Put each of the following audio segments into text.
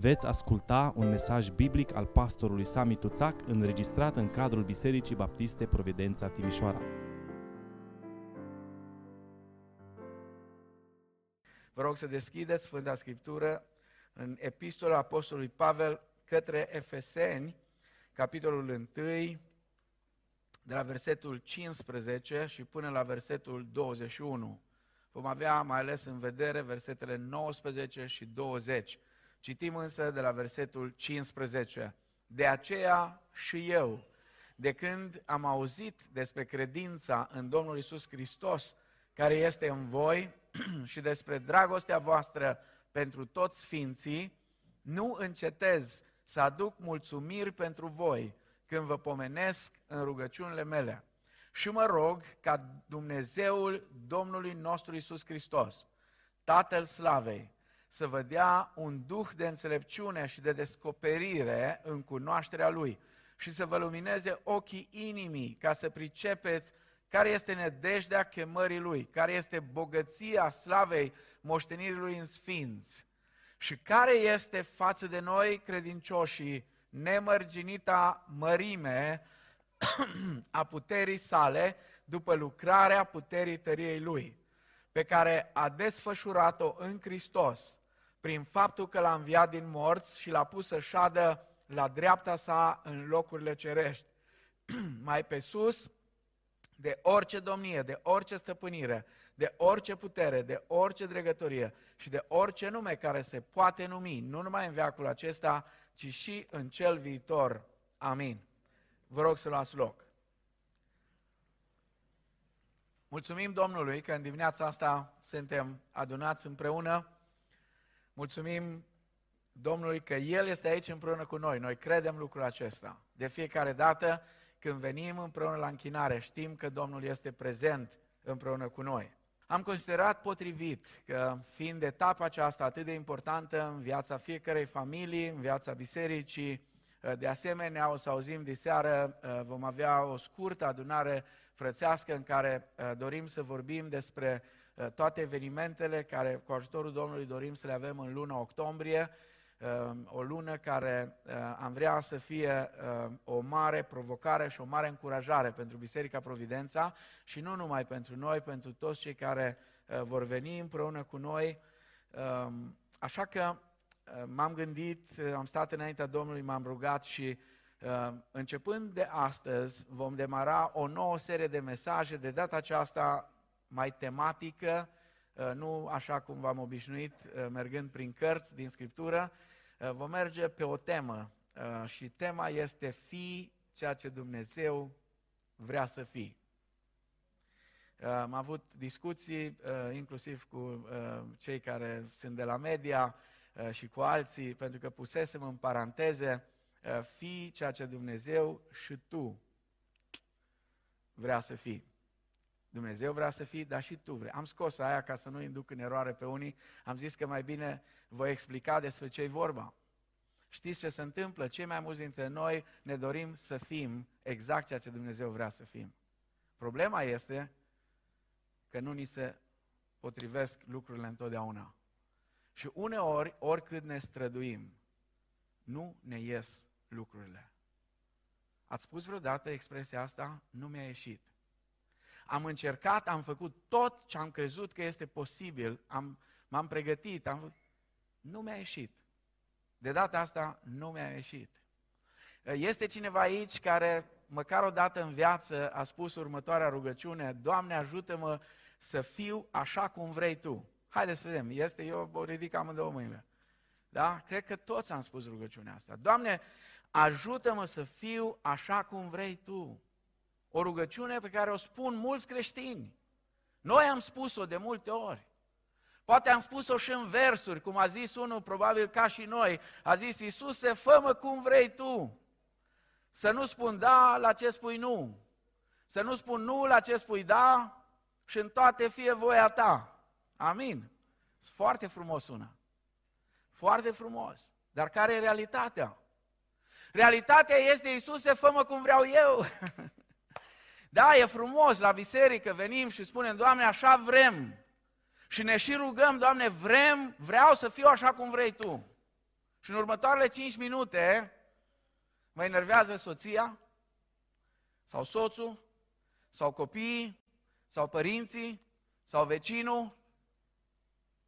veți asculta un mesaj biblic al pastorului Sami Tuțac înregistrat în cadrul Bisericii Baptiste Providența Timișoara. Vă rog să deschideți Sfânta Scriptură în Epistola Apostolului Pavel către Efeseni, capitolul 1, de la versetul 15 și până la versetul 21. Vom avea mai ales în vedere versetele 19 și 20. Citim însă de la versetul 15. De aceea și eu, de când am auzit despre credința în Domnul Isus Hristos, care este în voi, și despre dragostea voastră pentru toți sfinții, nu încetez să aduc mulțumiri pentru voi când vă pomenesc în rugăciunile mele. Și mă rog ca Dumnezeul Domnului nostru Isus Hristos, Tatăl Slavei, să vă dea un duh de înțelepciune și de descoperire în cunoașterea Lui și să vă lumineze ochii inimii ca să pricepeți care este nedejdea chemării Lui, care este bogăția slavei moștenirii Lui în sfinți și care este față de noi credincioșii nemărginita mărime a puterii sale după lucrarea puterii tăriei Lui, pe care a desfășurat-o în Hristos, prin faptul că l-a înviat din morți și l-a pus să șadă la dreapta sa în locurile cerești. Mai pe sus, de orice domnie, de orice stăpânire, de orice putere, de orice dregătorie și de orice nume care se poate numi, nu numai în veacul acesta, ci și în cel viitor. Amin. Vă rog să luați loc. Mulțumim Domnului că în dimineața asta suntem adunați împreună. Mulțumim Domnului că El este aici împreună cu noi. Noi credem lucrul acesta. De fiecare dată când venim împreună la închinare, știm că Domnul este prezent împreună cu noi. Am considerat potrivit că, fiind etapa aceasta atât de importantă în viața fiecarei familii, în viața bisericii, de asemenea, o să auzim de seară, vom avea o scurtă adunare frățească în care dorim să vorbim despre toate evenimentele care, cu ajutorul Domnului, dorim să le avem în luna octombrie, Ehm, o lună care ehm, am vrea să fie ehm, o mare provocare și o mare încurajare pentru Biserica Providența și nu numai pentru noi, pentru toți cei care vor veni împreună cu noi. Așa că m-am gândit, am stat înaintea Domnului, m-am rugat și începând de astăzi vom demara o nouă serie de mesaje, de data aceasta mai tematică, nu așa cum v-am obișnuit mergând prin cărți din Scriptură, Uh, vom merge pe o temă uh, și tema este fi ceea ce Dumnezeu vrea să fii. Uh, am avut discuții inclusiv cu cei care sunt de la media și cu alții, pentru că pusesem în paranteze fi ceea ce Dumnezeu și tu vrea să fii. Dumnezeu vrea să fii, dar și tu vrei. Am scos aia ca să nu induc în eroare pe unii. Am zis că mai bine voi explica despre ce e vorba. Știți ce se întâmplă? Cei mai mulți dintre noi ne dorim să fim exact ceea ce Dumnezeu vrea să fim. Problema este că nu ni se potrivesc lucrurile întotdeauna. Și uneori, oricât ne străduim, nu ne ies lucrurile. Ați spus vreodată expresia asta? Nu mi-a ieșit. Am încercat, am făcut tot ce am crezut că este posibil, am, m-am pregătit, am... nu mi-a ieșit. De data asta nu mi-a ieșit. Este cineva aici care măcar o dată în viață a spus următoarea rugăciune, Doamne ajută-mă să fiu așa cum vrei Tu. Haideți să vedem, este, eu o ridic amândouă mâinile. Da? Cred că toți am spus rugăciunea asta. Doamne, ajută-mă să fiu așa cum vrei Tu. O rugăciune pe care o spun mulți creștini. Noi am spus-o de multe ori. Poate am spus-o și în versuri, cum a zis unul, probabil ca și noi. A zis, Iisuse, fă cum vrei Tu. Să nu spun da la ce spui nu. Să nu spun nu la ce spui da și în toate fie voia Ta. Amin. Foarte frumos sună. Foarte frumos. Dar care e realitatea? Realitatea este, Iisuse, fă cum vreau eu. da, e frumos, la biserică venim și spunem, Doamne, așa vrem. Și ne și rugăm, Doamne, vrem, vreau să fiu așa cum vrei Tu. Și în următoarele 5 minute mă enervează soția, sau soțul, sau copiii, sau părinții, sau vecinul,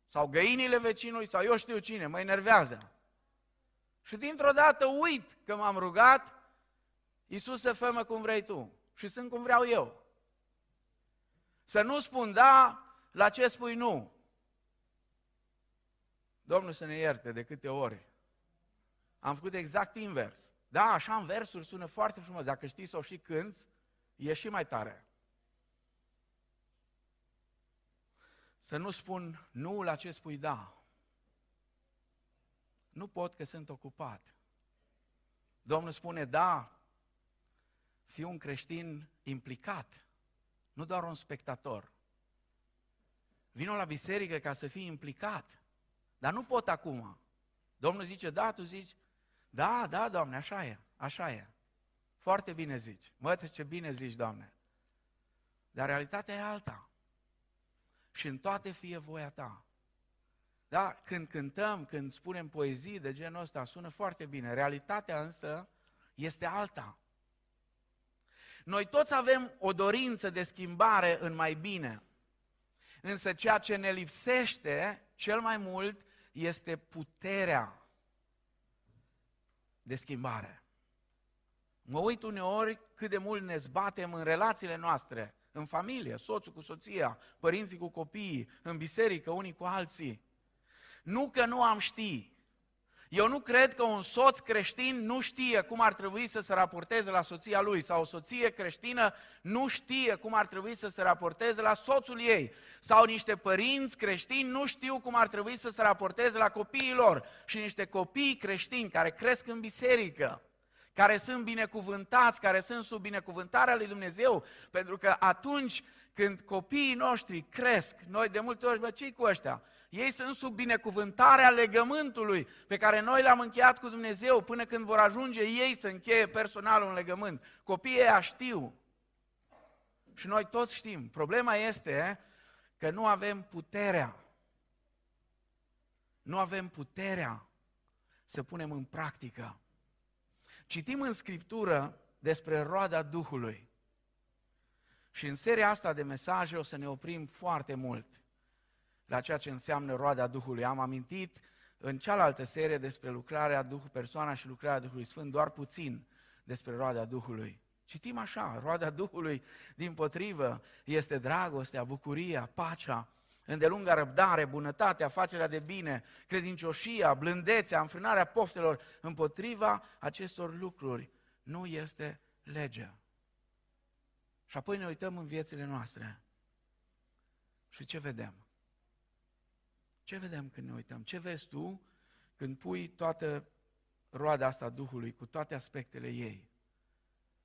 sau găinile vecinului, sau eu știu cine, mă enervează. Și dintr-o dată uit că m-am rugat, Iisuse, fă cum vrei tu și sunt cum vreau eu. Să nu spun da la ce spui nu. Domnul să ne ierte de câte ori. Am făcut exact invers. Da, așa în versuri sună foarte frumos. Dacă știi să o și cânți, e și mai tare. Să nu spun nu la ce spui da. Nu pot că sunt ocupat. Domnul spune da, fiu un creștin implicat, nu doar un spectator. Vino la biserică ca să fii implicat, dar nu pot acum. Domnul zice, da, tu zici, da, da, Doamne, așa e, așa e. Foarte bine zici. Mă, ce bine zici, Doamne. Dar realitatea e alta. Și în toate fie voia ta. Da? Când cântăm, când spunem poezii de genul ăsta, sună foarte bine. Realitatea însă este alta. Noi toți avem o dorință de schimbare în mai bine. Însă ceea ce ne lipsește cel mai mult este puterea de schimbare. Mă uit uneori cât de mult ne zbatem în relațiile noastre, în familie, soțul cu soția, părinții cu copiii, în biserică, unii cu alții. Nu că nu am ști. Eu nu cred că un soț creștin nu știe cum ar trebui să se raporteze la soția lui sau o soție creștină nu știe cum ar trebui să se raporteze la soțul ei sau niște părinți creștini nu știu cum ar trebui să se raporteze la copiii lor și niște copii creștini care cresc în biserică care sunt binecuvântați, care sunt sub binecuvântarea lui Dumnezeu, pentru că atunci când copiii noștri cresc, noi de multe ori, bă, ce cu ăștia? Ei sunt sub binecuvântarea legământului pe care noi l-am încheiat cu Dumnezeu până când vor ajunge ei să încheie personal un legământ. Copiii ăia știu. Și noi toți știm. Problema este că nu avem puterea. Nu avem puterea să punem în practică. Citim în Scriptură despre roada Duhului. Și în seria asta de mesaje o să ne oprim foarte mult la ceea ce înseamnă roada Duhului. Am amintit în cealaltă serie despre lucrarea Duhului, persoana și lucrarea Duhului Sfânt, doar puțin despre roada Duhului. Citim așa, roada Duhului, din potrivă, este dragostea, bucuria, pacea, îndelunga răbdare, bunătatea, facerea de bine, credincioșia, blândețea, înfrânarea poftelor, împotriva acestor lucruri nu este legea. Și apoi ne uităm în viețile noastre. Și ce vedem? Ce vedem când ne uităm? Ce vezi tu când pui toată roada asta Duhului cu toate aspectele ei?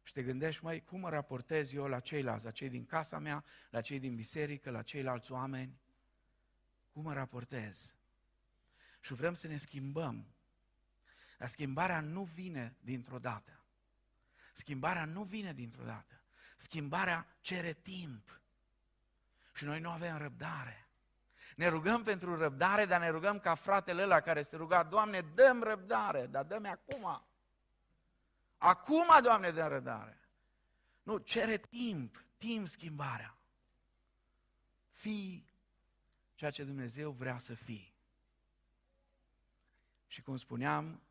Și te gândești, măi, cum mă raportez eu la ceilalți, la cei din casa mea, la cei din biserică, la ceilalți oameni? Cum mă raportez? Și vrem să ne schimbăm. Dar schimbarea nu vine dintr-o dată. Schimbarea nu vine dintr-o dată. Schimbarea cere timp. Și noi nu avem răbdare. Ne rugăm pentru răbdare, dar ne rugăm ca fratele ăla care se ruga, Doamne, dăm răbdare, dar dă-mi acum. Acum, Doamne, dăm răbdare. Nu, cere timp, timp schimbarea. Fii ceea ce Dumnezeu vrea să fii. Și cum spuneam,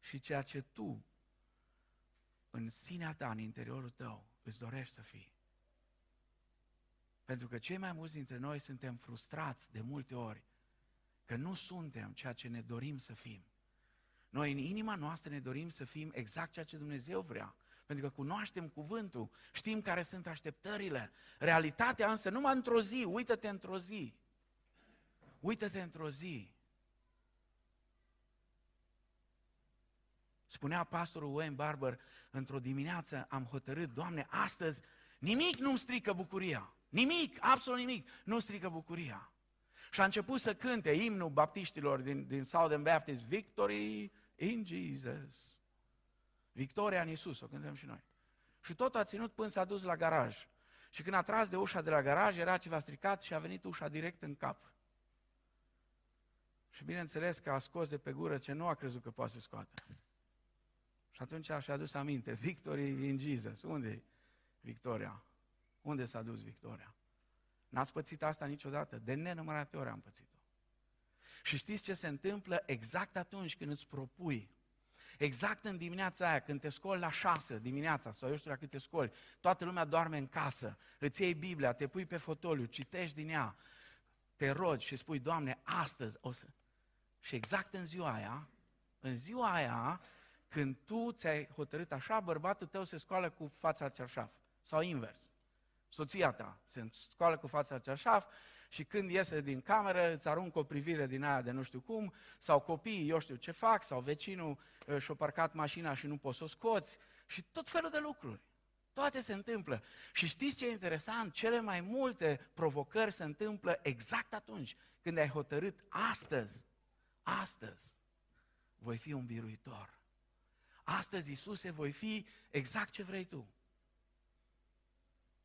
și ceea ce tu, în sinea ta, în interiorul tău, îți dorești să fii. Pentru că cei mai mulți dintre noi suntem frustrați de multe ori că nu suntem ceea ce ne dorim să fim. Noi în inima noastră ne dorim să fim exact ceea ce Dumnezeu vrea. Pentru că cunoaștem cuvântul, știm care sunt așteptările. Realitatea însă numai într-o zi, uită-te într-o zi. Uită-te într-o zi. Spunea pastorul Wayne Barber, într-o dimineață am hotărât, Doamne, astăzi nimic nu-mi strică bucuria. Nimic, absolut nimic, nu strică bucuria. Și a început să cânte imnul baptiștilor din, din Southern Baptist, Victory in Jesus. Victoria în Isus, o cântăm și noi. Și tot a ținut până s-a dus la garaj. Și când a tras de ușa de la garaj, era ceva stricat și a venit ușa direct în cap. Și bineînțeles că a scos de pe gură ce nu a crezut că poate să scoată. Și atunci și-a adus aminte, Victory in Jesus. Unde e Victoria? Unde s-a dus Victoria? N-ați pățit asta niciodată? De nenumărate ori am pățit-o. Și știți ce se întâmplă exact atunci când îți propui Exact în dimineața aia, când te scoli la șase dimineața, sau eu știu la cât te scoli, toată lumea doarme în casă, îți iei Biblia, te pui pe fotoliu, citești din ea, te rogi și spui, Doamne, astăzi o să... Și exact în ziua aia, în ziua aia, când tu ți-ai hotărât așa, bărbatul tău se scoală cu fața cerșaf. Sau invers. Soția ta se scoală cu fața cerșaf și când iese din cameră îți aruncă o privire din aia de nu știu cum, sau copiii, eu știu ce fac, sau vecinul uh, și-a parcat mașina și nu poți să o scoți, și tot felul de lucruri. Toate se întâmplă. Și știți ce e interesant? Cele mai multe provocări se întâmplă exact atunci când ai hotărât astăzi, astăzi, voi fi un biruitor. Astăzi, Iisuse, voi fi exact ce vrei tu.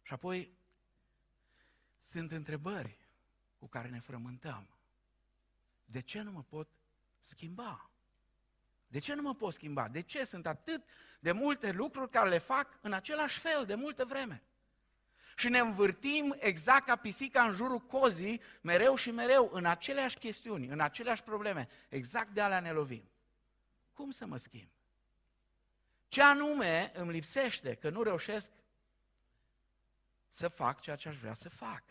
Și apoi sunt întrebări cu care ne frământăm. De ce nu mă pot schimba? De ce nu mă pot schimba? De ce sunt atât de multe lucruri care le fac în același fel de multă vreme? Și ne învârtim exact ca pisica în jurul cozii, mereu și mereu, în aceleași chestiuni, în aceleași probleme. Exact de alea ne lovim. Cum să mă schimb? Ce anume îmi lipsește că nu reușesc să fac ceea ce aș vrea să fac?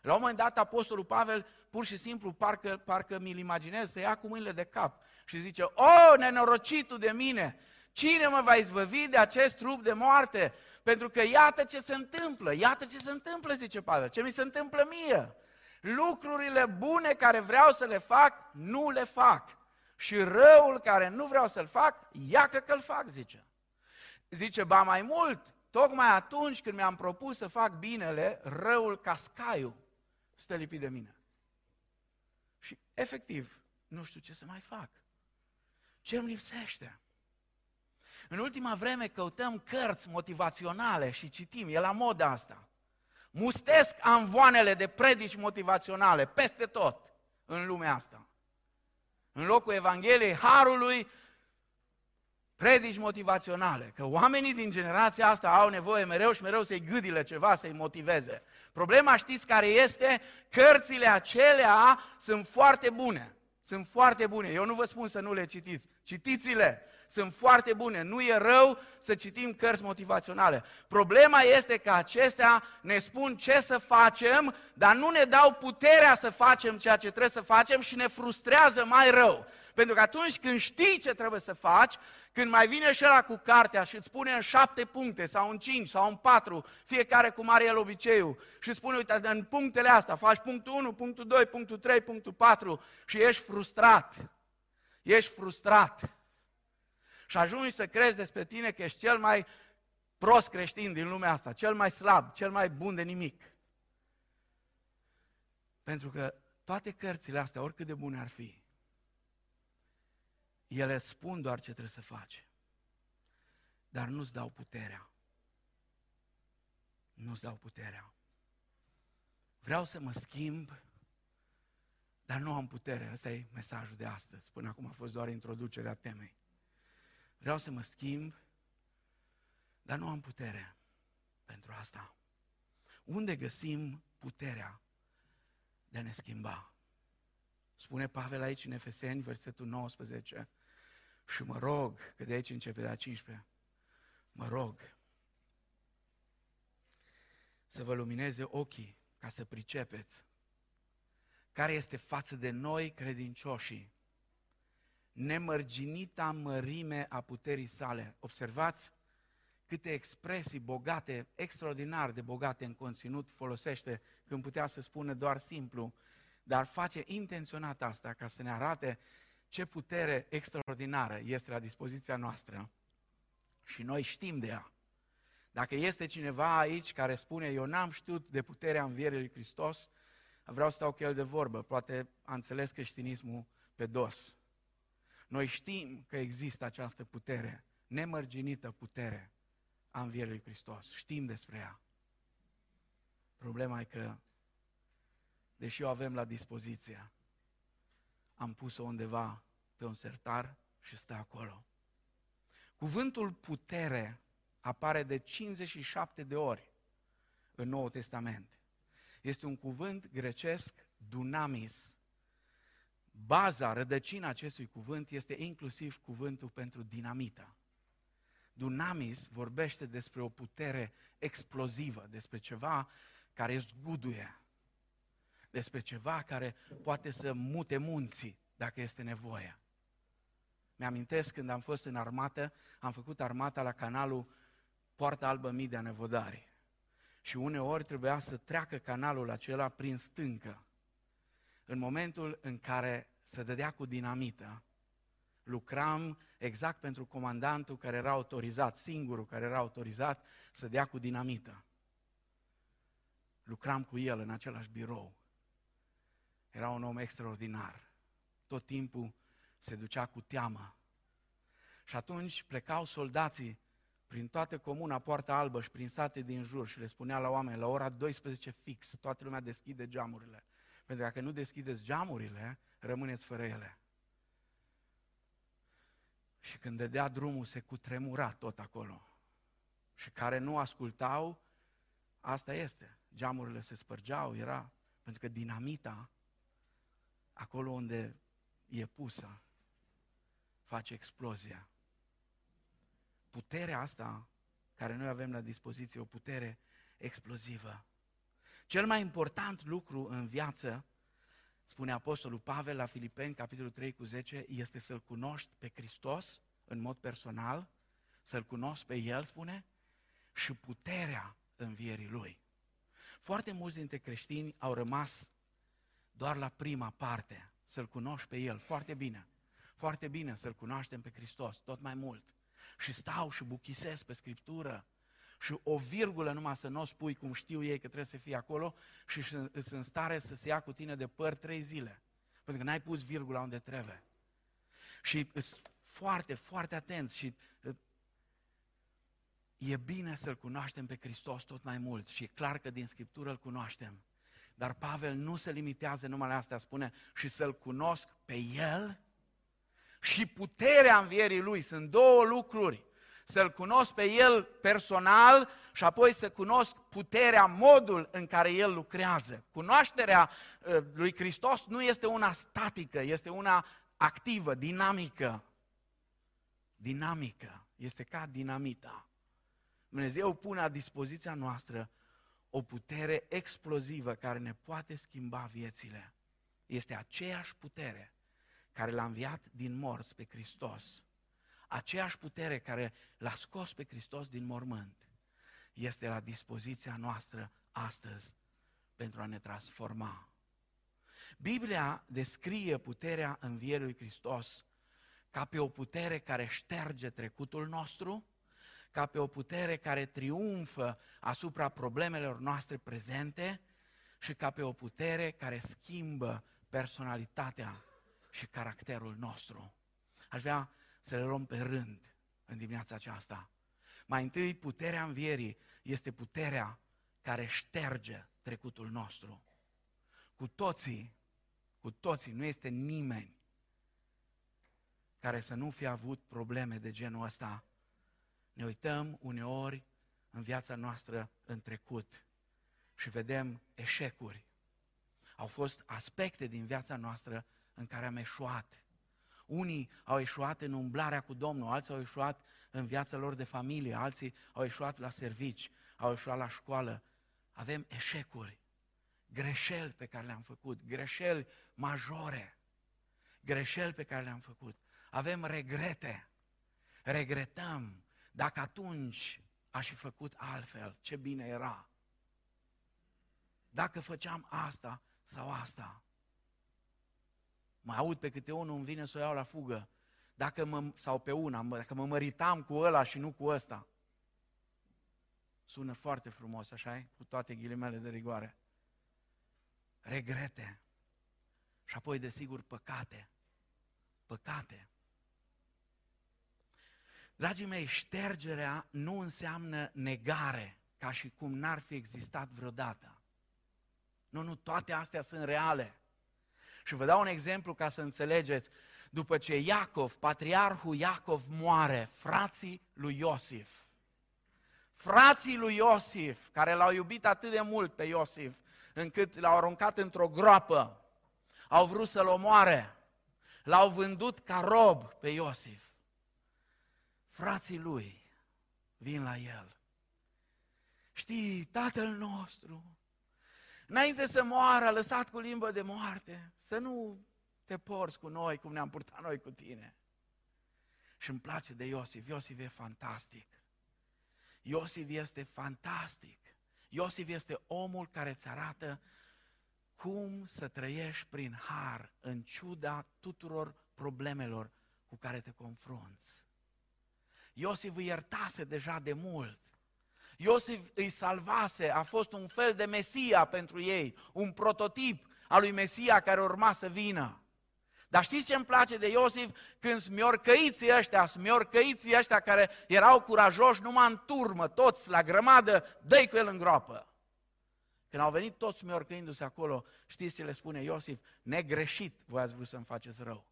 La un moment dat, Apostolul Pavel, pur și simplu, parcă, parcă mi-l imaginez, să ia cu mâinile de cap și zice, O, nenorocitul de mine, cine mă va izbăvi de acest trup de moarte? Pentru că iată ce se întâmplă, iată ce se întâmplă, zice Pavel, ce mi se întâmplă mie. Lucrurile bune care vreau să le fac, nu le fac. Și răul care nu vreau să-l fac, iacă că-l fac, zice. Zice, ba mai mult, tocmai atunci când mi-am propus să fac binele, răul cascaiu stă lipit de mine. Și efectiv, nu știu ce să mai fac. Ce îmi lipsește? În ultima vreme căutăm cărți motivaționale și citim, e la modă asta. Mustesc amvoanele de predici motivaționale peste tot în lumea asta. În locul Evangheliei Harului, predici motivaționale, că oamenii din generația asta au nevoie mereu și mereu să-i gâdile ceva, să-i motiveze. Problema știți care este? Cărțile acelea sunt foarte bune. Sunt foarte bune. Eu nu vă spun să nu le citiți. Citiți-le. Sunt foarte bune. Nu e rău să citim cărți motivaționale. Problema este că acestea ne spun ce să facem, dar nu ne dau puterea să facem ceea ce trebuie să facem și ne frustrează mai rău. Pentru că atunci când știi ce trebuie să faci, când mai vine și ăla cu cartea și îți spune în șapte puncte sau în cinci sau în patru, fiecare cum are el obiceiul, și îți spune, uite, în punctele astea faci punctul 1, punctul 2, punctul 3, punctul 4 și ești frustrat. Ești frustrat. Și ajungi să crezi despre tine că ești cel mai prost creștin din lumea asta, cel mai slab, cel mai bun de nimic. Pentru că toate cărțile astea, oricât de bune ar fi, ele spun doar ce trebuie să faci, dar nu-ți dau puterea. Nu-ți dau puterea. Vreau să mă schimb, dar nu am putere. Ăsta e mesajul de astăzi. Până acum a fost doar introducerea temei. Vreau să mă schimb, dar nu am putere pentru asta. Unde găsim puterea de a ne schimba? Spune Pavel aici în Efeseni, versetul 19, și mă rog, că de aici începe de a 15, mă rog să vă lumineze ochii ca să pricepeți care este față de noi credincioșii nemărginita mărime a puterii sale. Observați câte expresii bogate, extraordinar de bogate în conținut folosește când putea să spună doar simplu, dar face intenționat asta ca să ne arate ce putere extraordinară este la dispoziția noastră și noi știm de ea. Dacă este cineva aici care spune, eu n-am știut de puterea învierii lui Hristos, vreau să stau cu el de vorbă, poate a înțeles creștinismul pe dos. Noi știm că există această putere, nemărginită putere a învierii lui Hristos. Știm despre ea. Problema e că, deși o avem la dispoziție, am pus-o undeva pe un sertar și stă acolo. Cuvântul putere apare de 57 de ori în Noul Testament. Este un cuvânt grecesc, dunamis. Baza, rădăcina acestui cuvânt este inclusiv cuvântul pentru dinamită. Dunamis vorbește despre o putere explozivă, despre ceva care zguduie, despre ceva care poate să mute munții dacă este nevoie. Mi-amintesc când am fost în armată, am făcut armata la canalul Poarta Albă Midea Nevodari. Și uneori trebuia să treacă canalul acela prin stâncă. În momentul în care se dădea cu dinamită, lucram exact pentru comandantul care era autorizat, singurul care era autorizat să dea cu dinamită. Lucram cu el în același birou. Era un om extraordinar. Tot timpul se ducea cu teamă. Și atunci plecau soldații prin toată comuna Poarta Albă și prin sate din jur și le spunea la oameni, la ora 12 fix, toată lumea deschide geamurile. Pentru că dacă nu deschideți geamurile, rămâneți fără ele. Și când dădea drumul, se cutremura tot acolo. Și care nu ascultau, asta este. Geamurile se spărgeau, era, pentru că dinamita, acolo unde e pusă, face explozia. Puterea asta, care noi avem la dispoziție, o putere explozivă. Cel mai important lucru în viață, spune Apostolul Pavel la Filipeni, capitolul 3 cu 10, este să-L cunoști pe Hristos în mod personal, să-L cunoști pe El, spune, și puterea învierii Lui. Foarte mulți dintre creștini au rămas doar la prima parte, să-L cunoști pe El, foarte bine. Foarte bine să-L cunoaștem pe Hristos, tot mai mult. Și stau și buchisesc pe Scriptură și o virgulă numai să nu o spui cum știu ei că trebuie să fie acolo și sunt în stare să se ia cu tine de păr trei zile. Pentru că n-ai pus virgula unde trebuie. Și sunt foarte, foarte atenți și e bine să-L cunoaștem pe Hristos tot mai mult și e clar că din Scriptură îl cunoaștem. Dar Pavel nu se limitează numai la asta, spune și să-L cunosc pe El și puterea învierii Lui. Sunt două lucruri. Să-L cunosc pe El personal și apoi să cunosc puterea, modul în care El lucrează. Cunoașterea ă, lui Hristos nu este una statică, este una activă, dinamică. Dinamică. Este ca dinamita. Dumnezeu pune la dispoziția noastră o putere explozivă care ne poate schimba viețile. Este aceeași putere care l-a înviat din morți pe Hristos, aceeași putere care l-a scos pe Hristos din mormânt, este la dispoziția noastră astăzi pentru a ne transforma. Biblia descrie puterea învierii Hristos ca pe o putere care șterge trecutul nostru, ca pe o putere care triumfă asupra problemelor noastre prezente și ca pe o putere care schimbă personalitatea și caracterul nostru. Aș vrea să le luăm pe rând în dimineața aceasta. Mai întâi, puterea învierii este puterea care șterge trecutul nostru. Cu toții, cu toții, nu este nimeni care să nu fie avut probleme de genul ăsta. Ne uităm uneori în viața noastră în trecut și vedem eșecuri. Au fost aspecte din viața noastră în care am eșuat. Unii au eșuat în umblarea cu Domnul, alții au eșuat în viața lor de familie, alții au eșuat la servici, au eșuat la școală. Avem eșecuri, greșeli pe care le-am făcut, greșeli majore, greșeli pe care le-am făcut. Avem regrete, regretăm. Dacă atunci aș fi făcut altfel, ce bine era. Dacă făceam asta sau asta. Mai aud pe câte unul îmi vine să o iau la fugă. Dacă mă, sau pe una, dacă mă măritam cu ăla și nu cu ăsta. Sună foarte frumos, așa Cu toate ghilimele de rigoare. Regrete. Și apoi, desigur, păcate. Păcate. Dragii mei, ștergerea nu înseamnă negare, ca și cum n-ar fi existat vreodată. Nu, nu, toate astea sunt reale. Și vă dau un exemplu ca să înțelegeți. După ce Iacov, patriarhul Iacov moare, frații lui Iosif, frații lui Iosif, care l-au iubit atât de mult pe Iosif, încât l-au aruncat într-o groapă, au vrut să-l omoare, l-au vândut ca rob pe Iosif. Frații lui vin la el. Știi, tatăl nostru, înainte să moară, a lăsat cu limbă de moarte, să nu te porți cu noi cum ne-am purtat noi cu tine. Și îmi place de Iosif. Iosif e fantastic. Iosif este fantastic. Iosif este omul care îți arată cum să trăiești prin har în ciuda tuturor problemelor cu care te confrunți. Iosif îi iertase deja de mult. Iosif îi salvase, a fost un fel de Mesia pentru ei, un prototip al lui Mesia care urma să vină. Dar știți ce îmi place de Iosif? Când smiorcăiții ăștia, smiorcăiții ăștia care erau curajoși numai în turmă, toți la grămadă, dă cu el în groapă. Când au venit toți smiorcăindu-se acolo, știți ce le spune Iosif? Negreșit voi ați vrut să-mi faceți rău.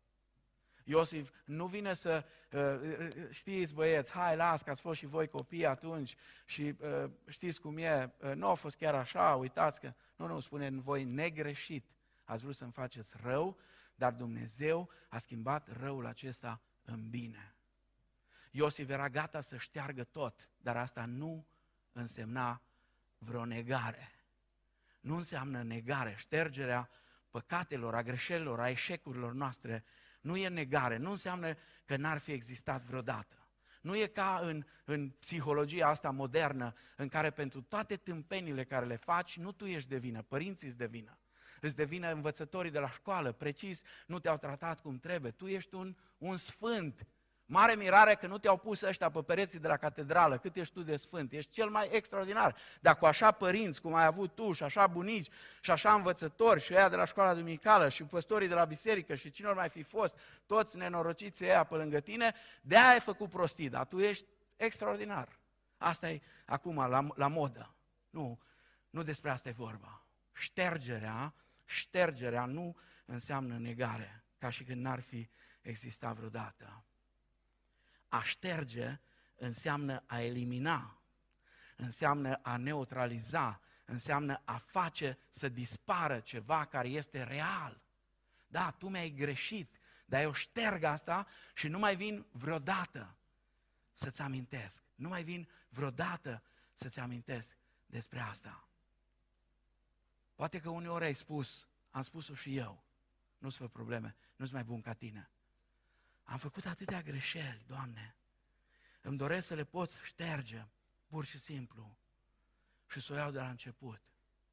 Iosif nu vine să, uh, uh, știți băieți, hai las că ați fost și voi copii atunci și uh, știți cum e, nu a fost chiar așa, uitați că, nu, nu, spune în voi negreșit, ați vrut să-mi faceți rău, dar Dumnezeu a schimbat răul acesta în bine. Iosif era gata să șteargă tot, dar asta nu însemna vreo negare. Nu înseamnă negare, ștergerea păcatelor, a greșelilor, a eșecurilor noastre, nu e negare, nu înseamnă că n-ar fi existat vreodată. Nu e ca în, în psihologia asta modernă, în care pentru toate tâmpenile care le faci, nu tu ești de vină, părinții îți de vină îți devină învățătorii de la școală, precis, nu te-au tratat cum trebuie. Tu ești un, un sfânt. Mare mirare că nu te-au pus ăștia pe pereții de la catedrală, cât ești tu de sfânt, ești cel mai extraordinar. Dar cu așa părinți, cum ai avut tu, și așa bunici, și așa învățători, și ăia de la școala duminicală, și păstorii de la biserică, și cine mai fi fost, toți nenorociții ăia pe lângă tine, de aia ai făcut prostii, dar tu ești extraordinar. Asta e acum la, la modă. Nu, nu despre asta e vorba. Ștergerea Ștergerea nu înseamnă negare, ca și când n-ar fi existat vreodată. A șterge înseamnă a elimina, înseamnă a neutraliza, înseamnă a face să dispară ceva care este real. Da, tu mi-ai greșit, dar eu șterg asta și nu mai vin vreodată să-ți amintesc. Nu mai vin vreodată să-ți amintesc despre asta. Poate că uneori ai spus, am spus-o și eu, nu-ți fă probleme, nu-ți mai bun ca tine. Am făcut atâtea greșeli, Doamne, îmi doresc să le pot șterge, pur și simplu, și să o iau de la început.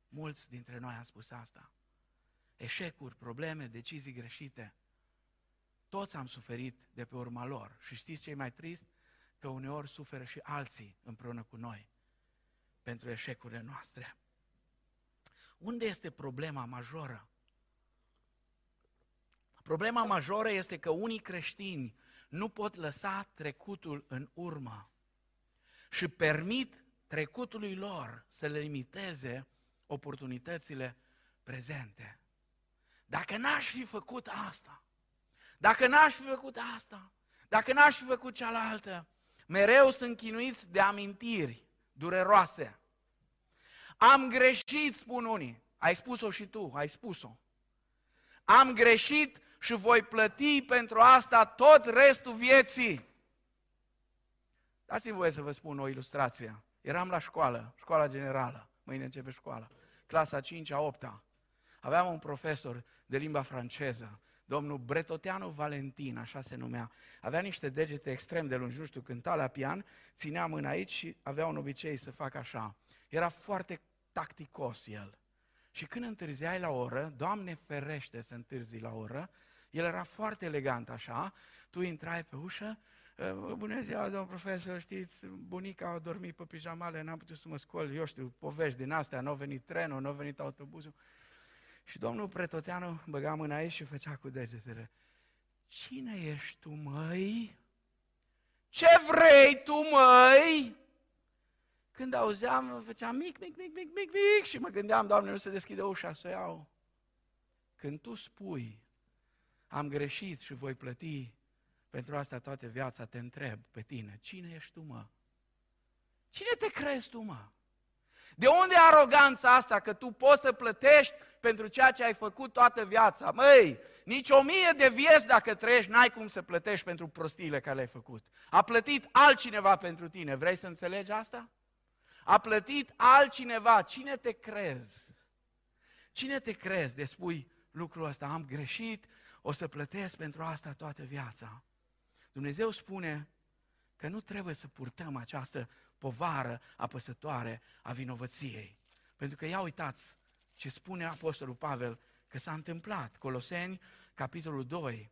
Mulți dintre noi am spus asta. Eșecuri, probleme, decizii greșite. Toți am suferit de pe urma lor. Și știți ce e mai trist? Că uneori suferă și alții împreună cu noi pentru eșecurile noastre. Unde este problema majoră? Problema majoră este că unii creștini nu pot lăsa trecutul în urmă și permit trecutului lor să le limiteze oportunitățile prezente. Dacă n-aș fi făcut asta, dacă n-aș fi făcut asta, dacă n-aș fi făcut cealaltă, mereu sunt chinuiți de amintiri dureroase. Am greșit, spun unii. Ai spus-o și tu, ai spus-o. Am greșit și voi plăti pentru asta tot restul vieții. Dați-mi voie să vă spun o ilustrație. Eram la școală, școala generală, mâine începe școala, clasa 5-a, 8-a. Aveam un profesor de limba franceză, domnul Bretoteanu Valentin, așa se numea. Avea niște degete extrem de lungi, nu știu, cânta la pian, ținea mâna aici și avea un obicei să facă așa. Era foarte tacticos el. Și când întârziai la oră, Doamne ferește să întârzi la oră, el era foarte elegant așa, tu intrai pe ușă, ă, Bună ziua, domn profesor, știți, bunica a dormit pe pijamale, n-am putut să mă scol, eu știu, povești din astea, nu a venit trenul, nu a venit autobuzul. Și domnul Pretoteanu băga mâna aici și făcea cu degetele. Cine ești tu, măi? Ce vrei tu, măi? Când auzeam, făceam mic, mic, mic, mic, mic, mic și mă gândeam, Doamne, nu se deschide ușa să o iau. când tu spui, am greșit și voi plăti pentru asta toată viața, te întreb pe tine, cine ești tu, mă? Cine te crezi tu, mă? De unde aroganța asta că tu poți să plătești pentru ceea ce ai făcut toată viața? Măi, nici o mie de vieți dacă trăiești, n-ai cum să plătești pentru prostiile care le-ai făcut. A plătit altcineva pentru tine. Vrei să înțelegi asta? A plătit altcineva. Cine te crezi? Cine te crezi de spui lucrul ăsta? Am greșit, o să plătesc pentru asta toată viața. Dumnezeu spune că nu trebuie să purtăm această povară apăsătoare a vinovăției. Pentru că ia uitați ce spune Apostolul Pavel că s-a întâmplat. Coloseni, capitolul 2,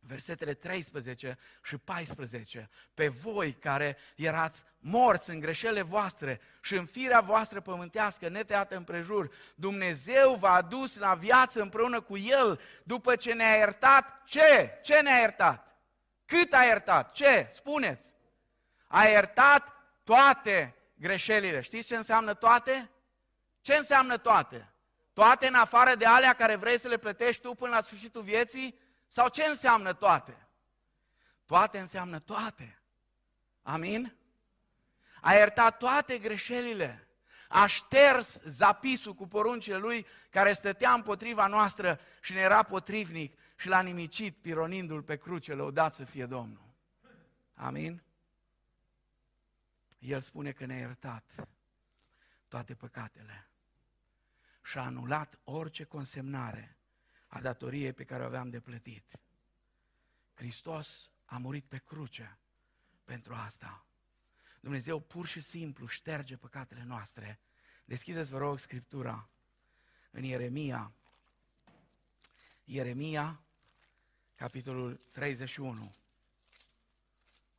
versetele 13 și 14. Pe voi care erați morți în greșelile voastre și în firea voastră pământească, neteată împrejur, Dumnezeu v-a adus la viață împreună cu El după ce ne-a iertat. Ce? Ce ne-a iertat? Cât a iertat? Ce? Spuneți! A iertat toate greșelile. Știți ce înseamnă toate? Ce înseamnă toate? Toate în afară de alea care vrei să le plătești tu până la sfârșitul vieții? Sau ce înseamnă toate? Toate înseamnă toate. Amin? A iertat toate greșelile. A șters zapisul cu poruncile lui care stătea împotriva noastră și ne era potrivnic și l-a nimicit pironindu-l pe cruce, lăudat să fie Domnul. Amin? El spune că ne-a iertat toate păcatele și a anulat orice consemnare a datoriei pe care o aveam de plătit. Hristos a murit pe cruce pentru asta. Dumnezeu pur și simplu șterge păcatele noastre. Deschideți, vă rog, Scriptura în Ieremia. Ieremia, capitolul 31,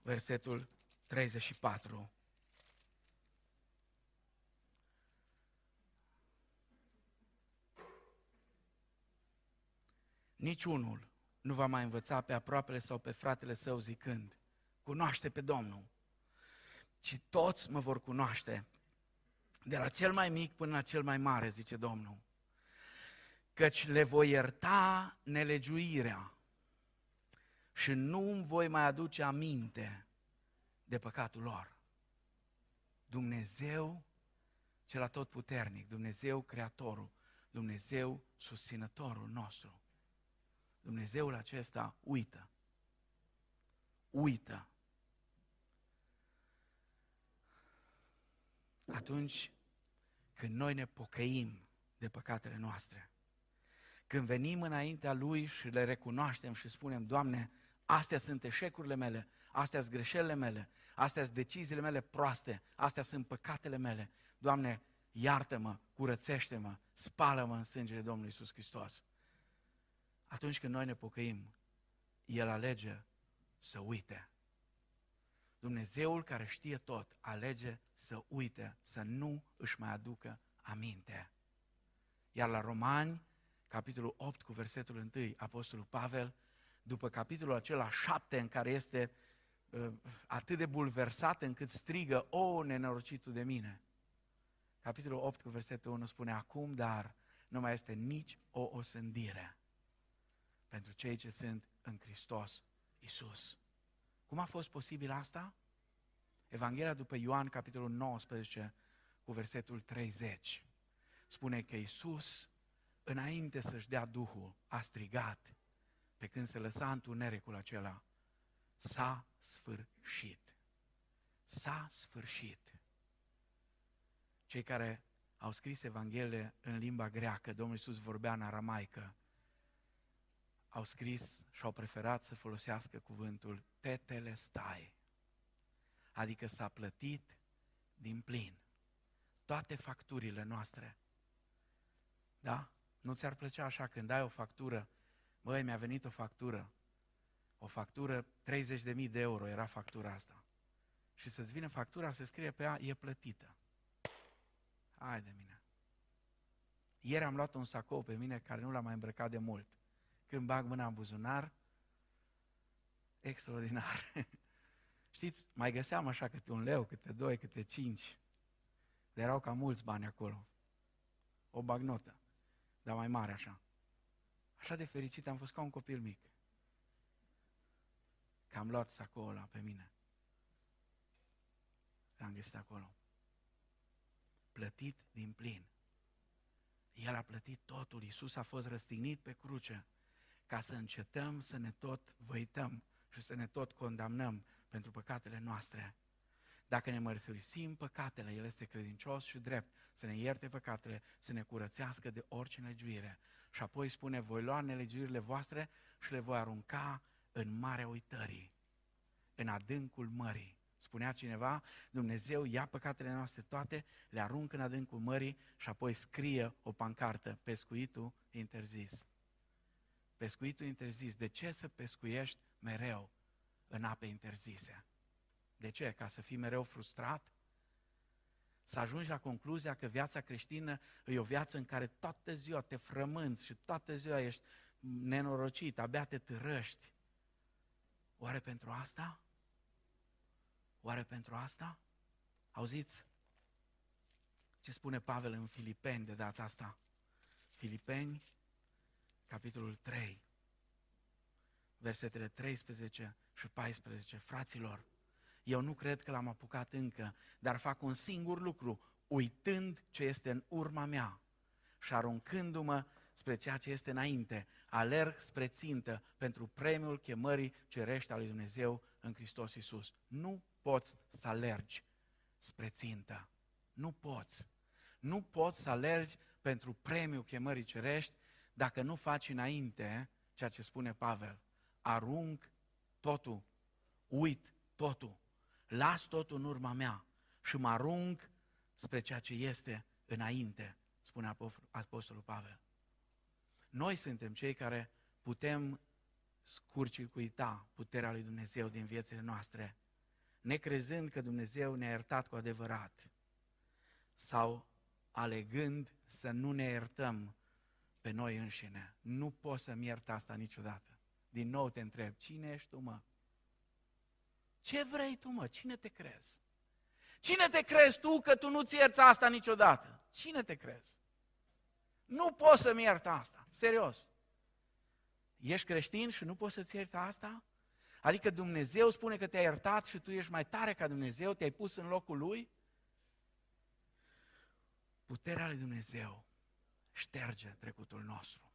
versetul 34. Niciunul nu va mai învăța pe aproapele sau pe fratele său zicând, cunoaște pe Domnul, ci toți mă vor cunoaște, de la cel mai mic până la cel mai mare, zice Domnul. Căci le voi ierta nelegiuirea și nu îmi voi mai aduce aminte de păcatul lor. Dumnezeu, cel atotputernic, Dumnezeu Creatorul, Dumnezeu susținătorul nostru, Dumnezeul acesta uită. Uită. Atunci când noi ne pocăim de păcatele noastre, când venim înaintea Lui și le recunoaștem și spunem, Doamne, astea sunt eșecurile mele, astea sunt greșelile mele, astea sunt deciziile mele proaste, astea sunt păcatele mele. Doamne, iartă-mă, curățește-mă, spală-mă în sângele Domnului Iisus Hristos atunci când noi ne pocăim, El alege să uite. Dumnezeul care știe tot alege să uite, să nu își mai aducă aminte. Iar la Romani, capitolul 8 cu versetul 1, Apostolul Pavel, după capitolul acela 7 în care este uh, atât de bulversat încât strigă, o, nenorocitul de mine. Capitolul 8 cu versetul 1 spune, acum, dar nu mai este nici o osândire pentru cei ce sunt în Hristos Isus. Cum a fost posibil asta? Evanghelia după Ioan, capitolul 19, cu versetul 30, spune că Isus, înainte să-și dea Duhul, a strigat pe când se lăsa întunericul acela, s-a sfârșit. S-a sfârșit. Cei care au scris Evanghelie în limba greacă, Domnul Iisus vorbea în aramaică, au scris și au preferat să folosească cuvântul tetelestai, adică s-a plătit din plin toate facturile noastre. Da? Nu ți-ar plăcea așa când ai o factură, băi, mi-a venit o factură, o factură 30.000 de euro era factura asta. Și să-ți vină factura, să scrie pe ea, e plătită. Hai de mine. Ieri am luat un sacou pe mine care nu l-am mai îmbrăcat de mult. Când bag mâna în buzunar, extraordinar. Știți, mai găseam așa câte un leu, câte doi, câte cinci. Dar erau cam mulți bani acolo. O bagnotă, dar mai mare așa. Așa de fericit am fost ca un copil mic. Că am luat sacoul ăla pe mine. L-am găsit acolo. Plătit din plin. El a plătit totul. Iisus a fost răstignit pe cruce ca să încetăm să ne tot văităm și să ne tot condamnăm pentru păcatele noastre. Dacă ne mărturisim păcatele, El este credincios și drept să ne ierte păcatele, să ne curățească de orice nelegiuire. Și apoi spune, voi lua nelegiuirile voastre și le voi arunca în marea uitării, în adâncul mării. Spunea cineva, Dumnezeu ia păcatele noastre toate, le aruncă în adâncul mării și apoi scrie o pancartă, pescuitul interzis. Pescuitul interzis. De ce să pescuiești mereu în ape interzise? De ce? Ca să fii mereu frustrat? Să ajungi la concluzia că viața creștină e o viață în care toată ziua te frămânți și toată ziua ești nenorocit, abia te târăști. Oare pentru asta? Oare pentru asta? Auziți ce spune Pavel în Filipeni de data asta? Filipeni, capitolul 3, versetele 13 și 14. Fraților, eu nu cred că l-am apucat încă, dar fac un singur lucru, uitând ce este în urma mea și aruncându-mă spre ceea ce este înainte, alerg spre țintă pentru premiul chemării cerești al lui Dumnezeu în Hristos Iisus. Nu poți să alergi spre țintă. Nu poți. Nu poți să alergi pentru premiul chemării cerești dacă nu faci înainte ceea ce spune Pavel. Arunc totul, uit totul, las totul în urma mea și mă arunc spre ceea ce este înainte, spune Apostolul Pavel. Noi suntem cei care putem scurcircuita puterea lui Dumnezeu din viețile noastre, necrezând că Dumnezeu ne-a iertat cu adevărat sau alegând să nu ne iertăm pe noi înșine. Nu poți să-mi iert asta niciodată. Din nou te întreb, cine ești tu, mă? Ce vrei tu, mă? Cine te crezi? Cine te crezi tu că tu nu-ți ierți asta niciodată? Cine te crezi? Nu poți să-mi iert asta, serios. Ești creștin și nu poți să-ți ierți asta? Adică Dumnezeu spune că te-a iertat și tu ești mai tare ca Dumnezeu, te-ai pus în locul Lui? Puterea lui Dumnezeu șterge trecutul nostru.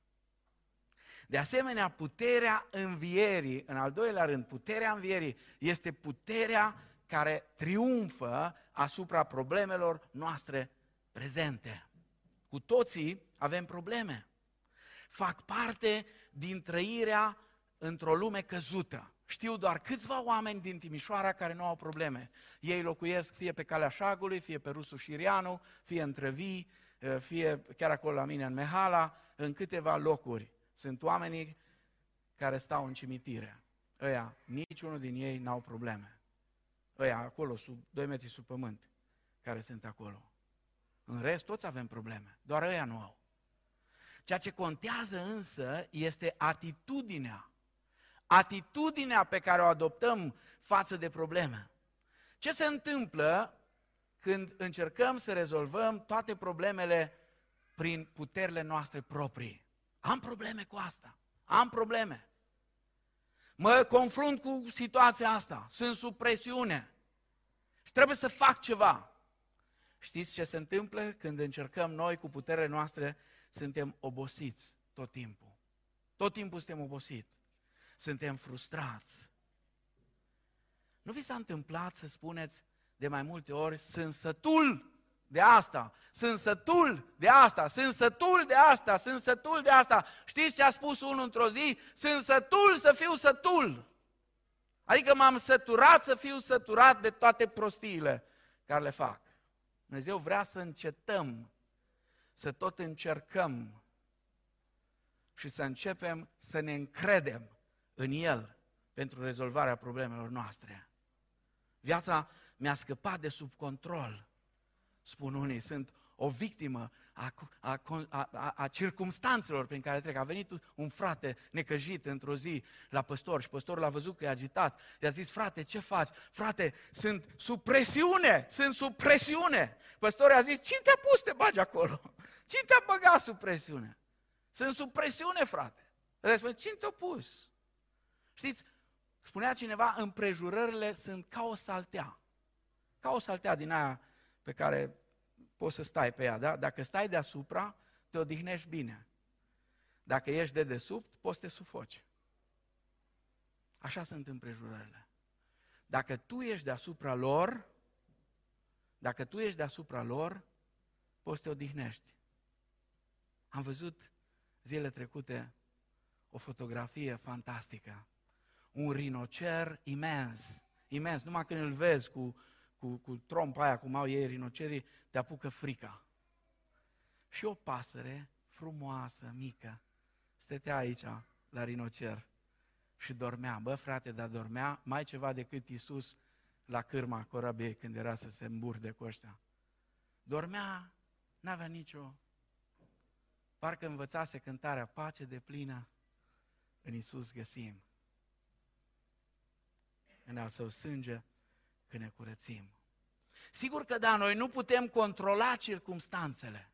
De asemenea, puterea învierii, în al doilea rând, puterea învierii este puterea care triumfă asupra problemelor noastre prezente. Cu toții avem probleme. Fac parte din trăirea într-o lume căzută. Știu doar câțiva oameni din Timișoara care nu au probleme. Ei locuiesc fie pe calea Șagului, fie pe Rusu Șirianu, fie între vii, eh, fie chiar acolo la mine în Mehala, în câteva locuri. Sunt oamenii care stau în cimitire. Ăia, niciunul din ei n-au probleme. Ăia acolo, sub 2 metri sub pământ, care sunt acolo. În rest, toți avem probleme, doar ăia nu au. Ceea ce contează însă este atitudinea. Atitudinea pe care o adoptăm față de probleme. Ce se întâmplă când încercăm să rezolvăm toate problemele prin puterile noastre proprii? Am probleme cu asta. Am probleme. Mă confrunt cu situația asta. Sunt sub presiune. Și trebuie să fac ceva. Știți ce se întâmplă când încercăm noi cu puterea noastre? Suntem obosiți tot timpul. Tot timpul suntem obosiți. Suntem frustrați. Nu vi s-a întâmplat să spuneți de mai multe ori, sunt sătul de asta, sunt sătul de asta, sunt sătul de asta, sunt sătul de asta. Știți ce a spus unul într-o zi? Sunt sătul să fiu sătul. Adică m-am săturat să fiu săturat de toate prostiile care le fac. Dumnezeu vrea să încetăm, să tot încercăm și să începem să ne încredem în El pentru rezolvarea problemelor noastre. Viața mi-a scăpat de sub control spun unii, sunt o victimă a, a, a, a circumstanțelor prin care trec. A venit un frate necăjit într-o zi la păstor și păstorul a văzut că e agitat. I-a zis, frate, ce faci? Frate, sunt sub presiune, sunt sub presiune. Păstorul a zis, cine te-a pus să te bagi acolo? Cine te-a băgat sub presiune? Sunt sub presiune, frate. Ăla spune, cine te-a pus? Știți, spunea cineva, împrejurările sunt ca o saltea. Ca o saltea din aia pe care poți să stai pe ea, da? Dacă stai deasupra, te odihnești bine. Dacă ești de desubt, poți să te sufoci. Așa sunt împrejurările. Dacă tu ești deasupra lor, dacă tu ești deasupra lor, poți să te odihnești. Am văzut zile trecute o fotografie fantastică. Un rinocer imens, imens. Numai când îl vezi cu, cu, cu trompa aia, cum au ei rinocerii, te apucă frica. Și o pasăre frumoasă, mică, stătea aici la rinocer și dormea. Bă, frate, dar dormea mai ceva decât Isus la cârma corabiei când era să se îmburde cu ăștia. Dormea, n-avea nicio... Parcă învățase cântarea pace de plină în Isus găsim. În al său sânge când ne curățim. Sigur că da, noi nu putem controla circumstanțele.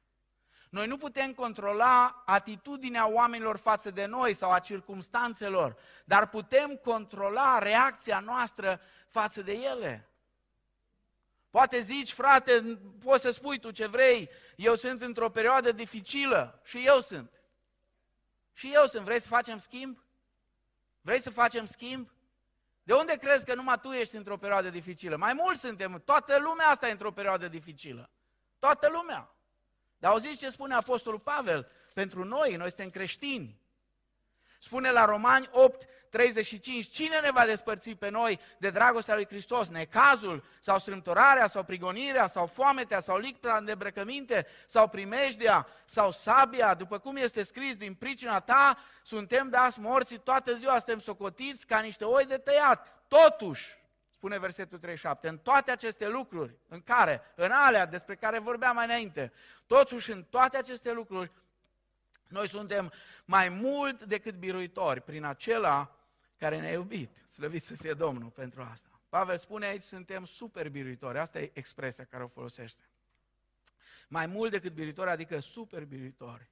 Noi nu putem controla atitudinea oamenilor față de noi sau a circumstanțelor, dar putem controla reacția noastră față de ele. Poate zici, frate, poți să spui tu ce vrei, eu sunt într-o perioadă dificilă și eu sunt. Și eu sunt. Vrei să facem schimb? Vrei să facem schimb? De unde crezi că numai tu ești într-o perioadă dificilă? Mai mulți suntem, toată lumea asta e într-o perioadă dificilă. Toată lumea. Dar auziți ce spune Apostolul Pavel? Pentru noi, noi suntem creștini. Spune la Romani 8, 35, cine ne va despărți pe noi de dragostea lui Hristos? Necazul, sau strâmtorarea, sau prigonirea, sau foametea, sau licta de brăcăminte, sau primejdea, sau sabia, după cum este scris, din pricina ta suntem dați morții, toată ziua suntem socotiți ca niște oi de tăiat. Totuși, spune versetul 37, în toate aceste lucruri, în care, în alea despre care vorbeam mai înainte, totuși în toate aceste lucruri, noi suntem mai mult decât biruitori prin acela care ne-a iubit. Slăvit să fie Domnul pentru asta. Pavel spune aici, suntem super biruitori. Asta e expresia care o folosește. Mai mult decât biruitori, adică super biruitori.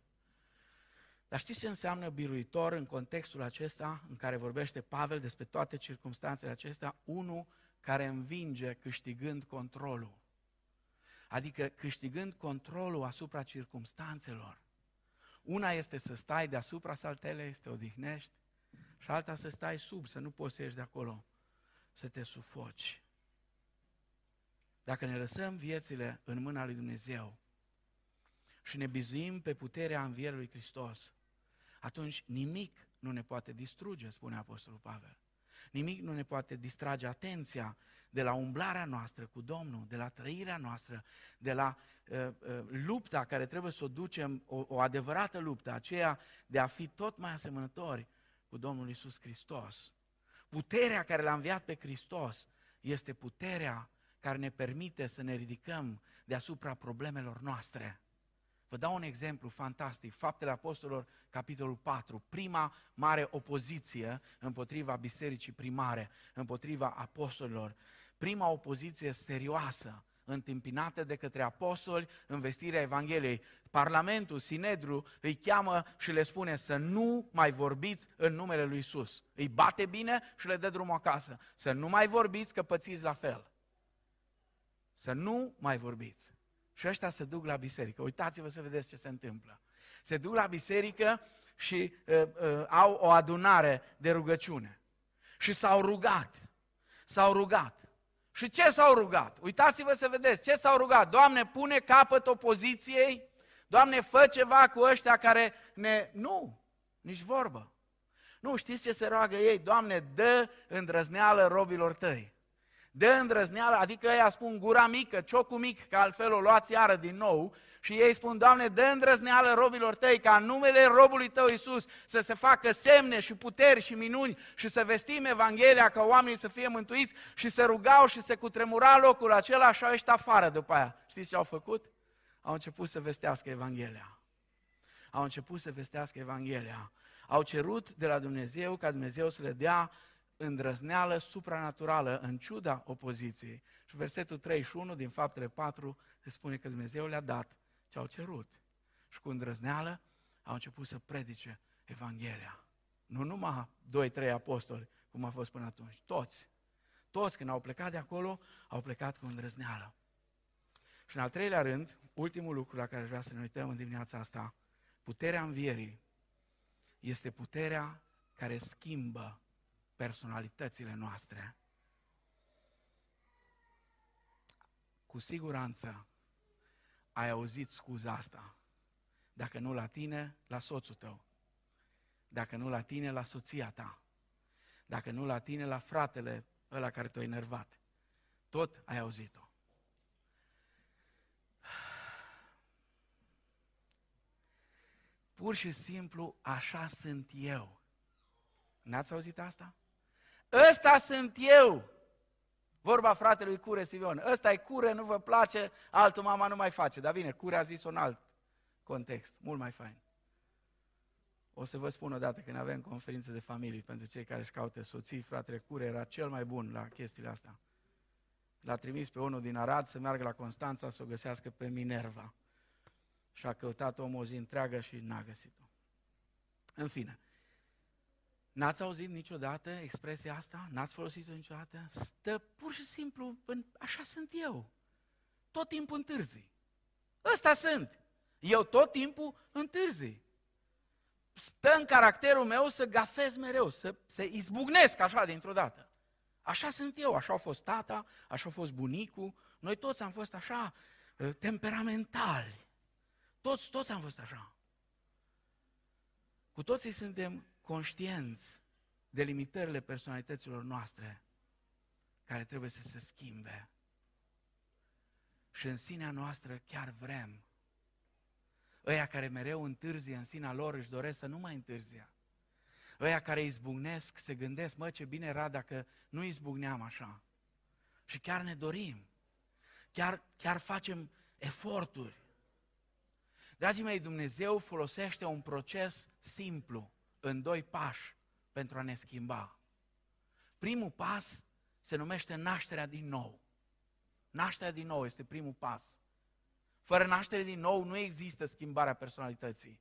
Dar știți ce înseamnă biruitor în contextul acesta în care vorbește Pavel despre toate circunstanțele acestea? Unul care învinge câștigând controlul. Adică câștigând controlul asupra circumstanțelor. Una este să stai deasupra saltelei, să te odihnești, și alta să stai sub, să nu poți să ieși de acolo, să te sufoci. Dacă ne lăsăm viețile în mâna lui Dumnezeu și ne bizuim pe puterea învierului Hristos, atunci nimic nu ne poate distruge, spune Apostolul Pavel. Nimic nu ne poate distrage atenția de la umblarea noastră cu Domnul, de la trăirea noastră, de la uh, uh, lupta care trebuie să o ducem, o, o adevărată luptă, aceea de a fi tot mai asemănători cu Domnul Isus Hristos. Puterea care l-a înviat pe Hristos este puterea care ne permite să ne ridicăm deasupra problemelor noastre. Vă dau un exemplu fantastic, Faptele Apostolilor, capitolul 4, prima mare opoziție împotriva bisericii primare, împotriva apostolilor, prima opoziție serioasă, întâmpinată de către apostoli în vestirea Evangheliei. Parlamentul, Sinedru, îi cheamă și le spune să nu mai vorbiți în numele lui Isus. Îi bate bine și le dă drumul acasă. Să nu mai vorbiți că pățiți la fel. Să nu mai vorbiți. Și ăștia se duc la biserică. Uitați-vă să vedeți ce se întâmplă. Se duc la biserică și uh, uh, au o adunare de rugăciune. Și s-au rugat. S-au rugat. Și ce s-au rugat? Uitați-vă să vedeți ce s-au rugat. Doamne, pune capăt opoziției. Doamne, fă ceva cu ăștia care ne... Nu, nici vorbă. Nu, știți ce se roagă ei? Doamne, dă îndrăzneală robilor tăi. Dă îndrăzneală, adică ei spun gura mică, ciocul mic, că altfel o luați iară din nou și ei spun, Doamne, dă îndrăzneală robilor tăi, ca în numele robului tău Iisus să se facă semne și puteri și minuni și să vestim Evanghelia ca oamenii să fie mântuiți și să rugau și să cutremura locul acela și au ieșit afară după aia. Știți ce au făcut? Au început să vestească Evanghelia. Au început să vestească Evanghelia. Au cerut de la Dumnezeu ca Dumnezeu să le dea îndrăzneală supranaturală în ciuda opoziției. Și versetul 31 din faptele 4 se spune că Dumnezeu le-a dat ce au cerut. Și cu îndrăzneală au început să predice Evanghelia. Nu numai 2-3 apostoli, cum a fost până atunci. Toți. Toți când au plecat de acolo, au plecat cu îndrăzneală. Și în al treilea rând, ultimul lucru la care vreau să ne uităm în dimineața asta, puterea învierii este puterea care schimbă personalitățile noastre. Cu siguranță ai auzit scuza asta. Dacă nu la tine, la soțul tău. Dacă nu la tine, la soția ta. Dacă nu la tine, la fratele ăla care te-a enervat. Tot ai auzit-o. Pur și simplu, așa sunt eu. N-ați auzit asta? Ăsta sunt eu! Vorba fratelui Cure Sivion. Ăsta e Cure, nu vă place, altul mama nu mai face. Dar bine, Cure a zis un alt context, mult mai fain. O să vă spun odată când avem conferințe de familie pentru cei care își caută soții, fratele Cure era cel mai bun la chestiile astea. L-a trimis pe unul din Arad să meargă la Constanța să o găsească pe Minerva. Și a căutat omul o zi întreagă și n-a găsit-o. În fine, N-ați auzit niciodată expresia asta? N-ați folosit-o niciodată? Stă pur și simplu, în, așa sunt eu. Tot timpul întârzi. Ăsta sunt. Eu tot timpul întârzi. Stă în caracterul meu să gafez mereu, să se izbucnesc așa dintr-o dată. Așa sunt eu, așa a fost tata, așa a fost bunicul. Noi toți am fost așa ă, temperamentali. Toți, toți am fost așa. Cu toții suntem conștienți de limitările personalităților noastre care trebuie să se schimbe. Și în sinea noastră chiar vrem. Ăia care mereu întârzie în sinea lor își doresc să nu mai întârzia. Ăia care izbucnesc se gândesc, mă, ce bine era dacă nu izbucneam așa. Și chiar ne dorim. Chiar, chiar facem eforturi. Dragii mei, Dumnezeu folosește un proces simplu în doi pași pentru a ne schimba. Primul pas se numește nașterea din nou. Nașterea din nou este primul pas. Fără naștere din nou nu există schimbarea personalității.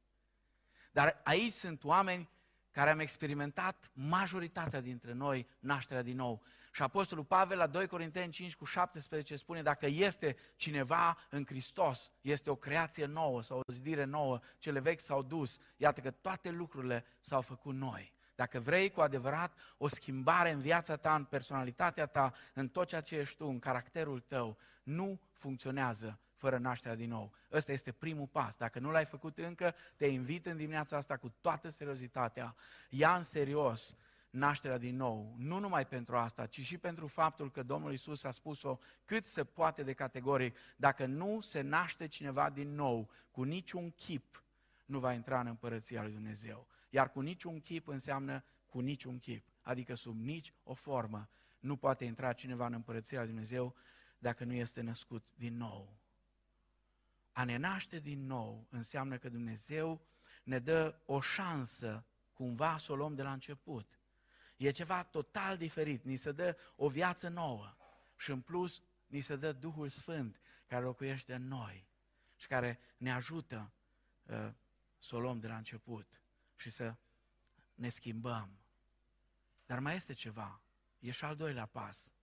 Dar aici sunt oameni care am experimentat majoritatea dintre noi nașterea din nou. Și Apostolul Pavel la 2 Corinteni 5 cu 17 spune dacă este cineva în Hristos, este o creație nouă sau o zidire nouă, cele vechi s-au dus, iată că toate lucrurile s-au făcut noi. Dacă vrei cu adevărat o schimbare în viața ta, în personalitatea ta, în tot ceea ce ești tu, în caracterul tău, nu funcționează fără nașterea din nou. Ăsta este primul pas. Dacă nu l-ai făcut încă, te invit în dimineața asta cu toată seriozitatea. Ia în serios nașterea din nou. Nu numai pentru asta, ci și pentru faptul că Domnul Isus a spus-o cât se poate de categoric. Dacă nu se naște cineva din nou, cu niciun chip, nu va intra în împărăția lui Dumnezeu. Iar cu niciun chip înseamnă cu niciun chip, adică sub nici o formă. Nu poate intra cineva în împărăția lui Dumnezeu dacă nu este născut din nou. A ne naște din nou înseamnă că Dumnezeu ne dă o șansă cumva să o luăm de la început. E ceva total diferit, ni se dă o viață nouă și în plus ni se dă Duhul Sfânt care locuiește în noi și care ne ajută uh, să o luăm de la început și să ne schimbăm. Dar mai este ceva, e și al doilea pas.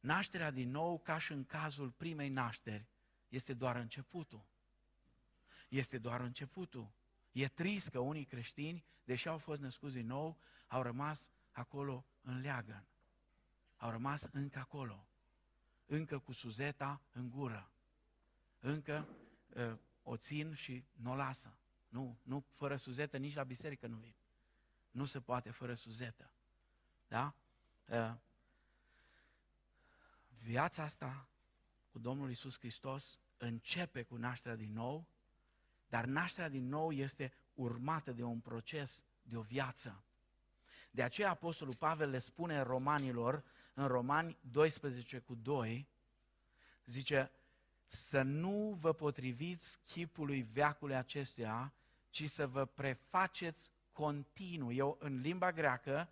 Nașterea din nou, ca și în cazul primei nașteri, este doar începutul. Este doar începutul. E trist că unii creștini, deși au fost născuți din nou, au rămas acolo în leagăn. Au rămas încă acolo. Încă cu suzeta în gură. Încă uh, o țin și nu o lasă. Nu, nu fără suzetă, nici la biserică nu vin. Nu se poate fără suzetă. Da? Uh, viața asta cu Domnul Isus Hristos începe cu nașterea din nou, dar nașterea din nou este urmată de un proces, de o viață. De aceea Apostolul Pavel le spune romanilor, în Romani 12 cu 2, zice, să nu vă potriviți chipului veacului acestuia, ci să vă prefaceți continuu. Eu, în limba greacă,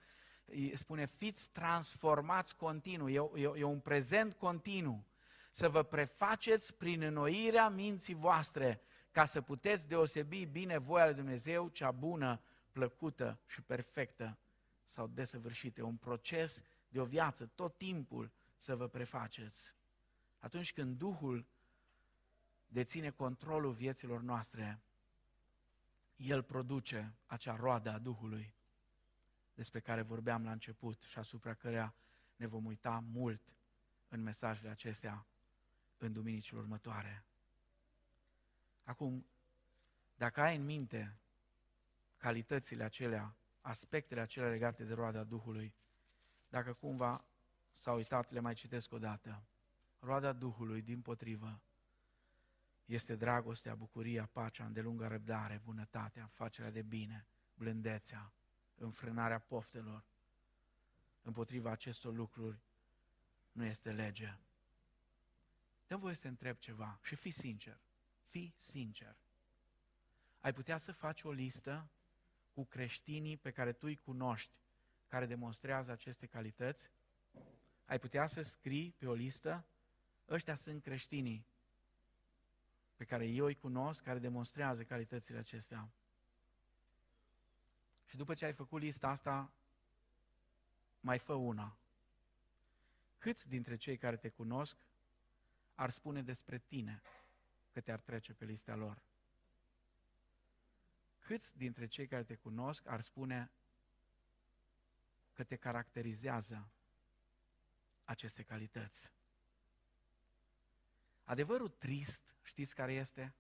spune, fiți transformați continuu, e, e, e un prezent continuu să vă prefaceți prin înnoirea minții voastre, ca să puteți deosebi bine voia lui Dumnezeu, cea bună, plăcută și perfectă sau desăvârșită. E un proces de o viață, tot timpul să vă prefaceți. Atunci când Duhul deține controlul vieților noastre, El produce acea roadă a Duhului despre care vorbeam la început și asupra căreia ne vom uita mult în mesajele acestea în duminicile următoare. Acum, dacă ai în minte calitățile acelea, aspectele acelea legate de roada Duhului, dacă cumva s-a uitat, le mai citesc o dată. Roada Duhului, din potrivă, este dragostea, bucuria, pacea, îndelunga răbdare, bunătatea, facerea de bine, blândețea, înfrânarea poftelor. Împotriva acestor lucruri nu este lege. Dă voie să te întreb ceva și fii sincer. Fii sincer. Ai putea să faci o listă cu creștinii pe care tu îi cunoști, care demonstrează aceste calități? Ai putea să scrii pe o listă, ăștia sunt creștinii pe care eu îi cunosc, care demonstrează calitățile acestea. Și după ce ai făcut lista asta, mai fă una. Câți dintre cei care te cunosc ar spune despre tine că te-ar trece pe lista lor? Câți dintre cei care te cunosc ar spune că te caracterizează aceste calități? Adevărul trist, știți care este?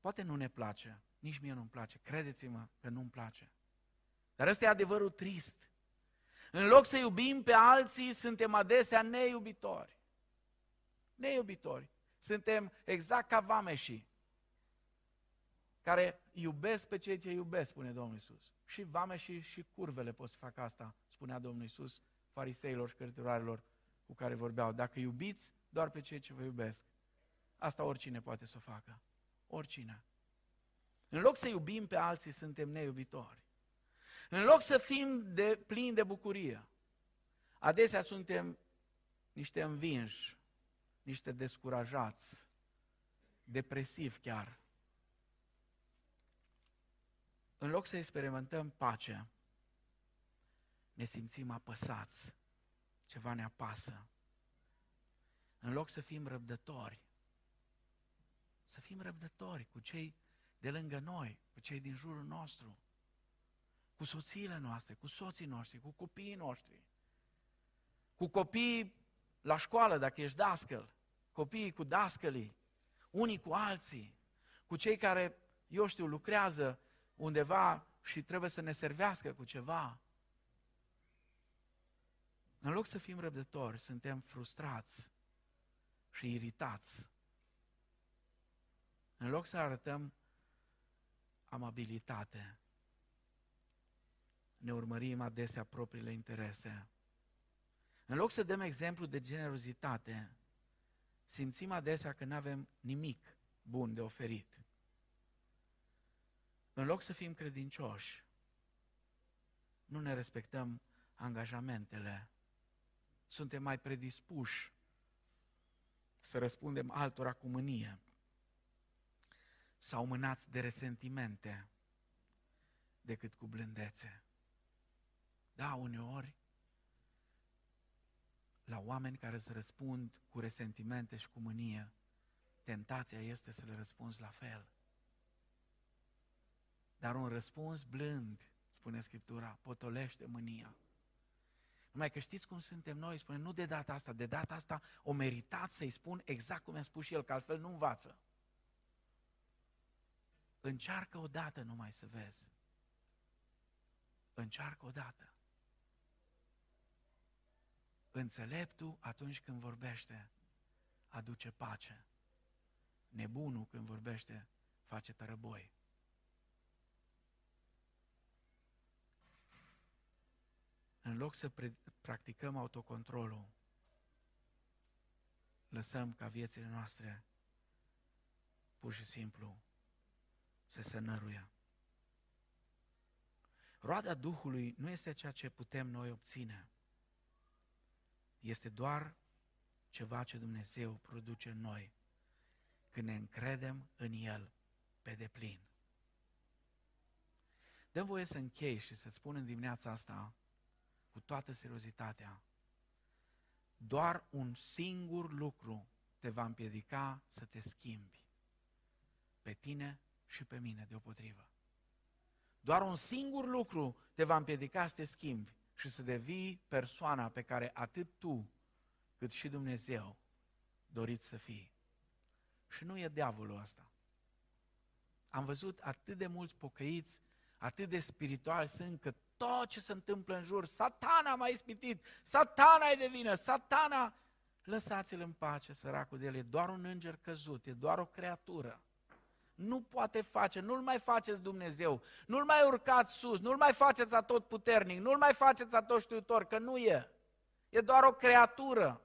Poate nu ne place, nici mie nu-mi place, credeți-mă că nu-mi place. Dar ăsta e adevărul trist. În loc să iubim pe alții, suntem adesea neiubitori. Neiubitori. Suntem exact ca vameșii care iubesc pe cei ce iubesc, spune Domnul Isus. Și vameșii și curvele pot să facă asta, spunea Domnul Isus fariseilor și cărturarilor cu care vorbeau. Dacă iubiți doar pe cei ce vă iubesc, asta oricine poate să o facă. Oricine. În loc să iubim pe alții, suntem neiubitori. În loc să fim de, plini de bucurie, adesea suntem niște învinși, niște descurajați, depresivi chiar. În loc să experimentăm pace, ne simțim apăsați, ceva ne apasă. În loc să fim răbdători, să fim răbdători cu cei de lângă noi, cu cei din jurul nostru cu soțiile noastre, cu soții noștri, cu copiii noștri, cu copiii la școală, dacă ești dascăl, copiii cu dascălii, unii cu alții, cu cei care, eu știu, lucrează undeva și trebuie să ne servească cu ceva. În loc să fim răbdători, suntem frustrați și iritați. În loc să arătăm amabilitate, ne urmărim adesea propriile interese. În loc să dăm exemplu de generozitate, simțim adesea că nu avem nimic bun de oferit. În loc să fim credincioși, nu ne respectăm angajamentele. Suntem mai predispuși să răspundem altora cu mânie sau mânați de resentimente decât cu blândețe. Da, uneori, la oameni care îți răspund cu resentimente și cu mânie, tentația este să le răspunzi la fel. Dar un răspuns blând, spune Scriptura, potolește mânia. Numai că știți cum suntem noi, spune, nu de data asta, de data asta o meritat să-i spun exact cum a spus și el, că altfel nu învață. Încearcă o dată numai să vezi. Încearcă o dată. Înțeleptul, atunci când vorbește, aduce pace. Nebunul, când vorbește, face tărăboi. În loc să pre- practicăm autocontrolul, lăsăm ca viețile noastre pur și simplu să se năruie. Roada Duhului nu este ceea ce putem noi obține este doar ceva ce Dumnezeu produce în noi când ne încredem în El pe deplin. dă voie să închei și să spun în dimineața asta, cu toată seriozitatea, doar un singur lucru te va împiedica să te schimbi. Pe tine și pe mine deopotrivă. Doar un singur lucru te va împiedica să te schimbi și să devii persoana pe care atât tu cât și Dumnezeu doriți să fii. Și nu e diavolul ăsta. Am văzut atât de mulți pocăiți, atât de spirituali sunt, că tot ce se întâmplă în jur, satana m-a ispitit, satana e de vină, satana... Lăsați-l în pace, săracul de el, e doar un înger căzut, e doar o creatură. Nu poate face, nu-l mai faceți Dumnezeu, nu-l mai urcați sus, nu-l mai faceți atot puternic, nu-l mai faceți atot știutor, că nu e. E doar o creatură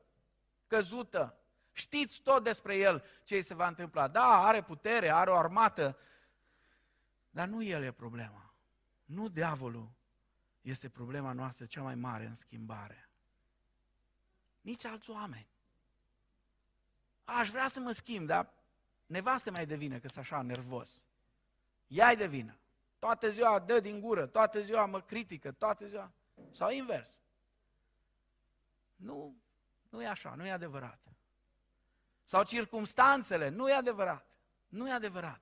căzută. Știți tot despre el ce îi se va întâmpla. Da, are putere, are o armată, dar nu el e problema. Nu diavolul este problema noastră cea mai mare în schimbare. Nici alți oameni. Aș vrea să mă schimb, dar nevastă mai devine că sunt așa nervos. Ea de vină. Toată ziua dă din gură, toată ziua mă critică, toată ziua. Sau invers. Nu, nu e așa, nu e adevărat. Sau circumstanțele, nu e adevărat. Nu e adevărat.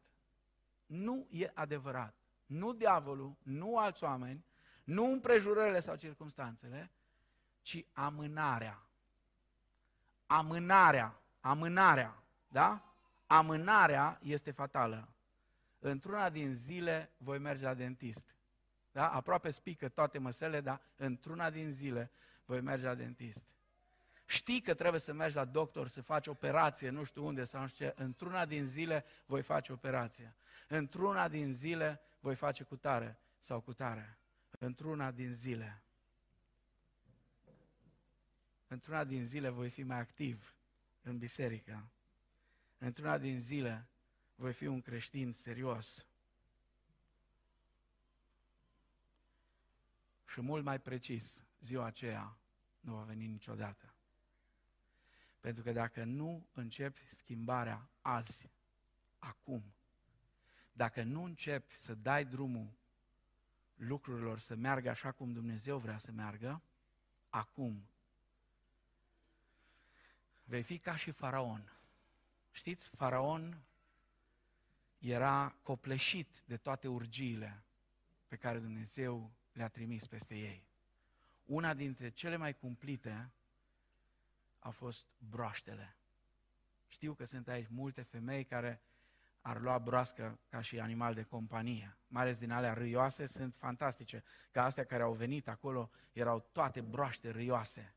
Nu e adevărat. Nu diavolul, nu alți oameni, nu împrejurările sau circumstanțele, ci amânarea. Amânarea, amânarea, da? Amânarea este fatală. Într-una din zile voi merge la dentist. Da? Aproape spică toate măsele, dar într-una din zile voi merge la dentist. Știi că trebuie să mergi la doctor să faci operație, nu știu unde sau nu știu ce, într-una din zile voi face operație. Într-una din zile voi face cutare sau cutare. Într-una din zile. Într-una din zile voi fi mai activ în biserică. Într-una din zile voi fi un creștin serios. Și mult mai precis, ziua aceea nu va veni niciodată. Pentru că dacă nu începi schimbarea azi, acum, dacă nu începi să dai drumul lucrurilor să meargă așa cum Dumnezeu vrea să meargă, acum vei fi ca și faraon. Știți, faraon era copleșit de toate urgiile pe care Dumnezeu le-a trimis peste ei. Una dintre cele mai cumplite au fost broaștele. Știu că sunt aici multe femei care ar lua broască ca și animal de companie. Mai ales din alea râioase sunt fantastice. Ca astea care au venit acolo erau toate broaște râioase.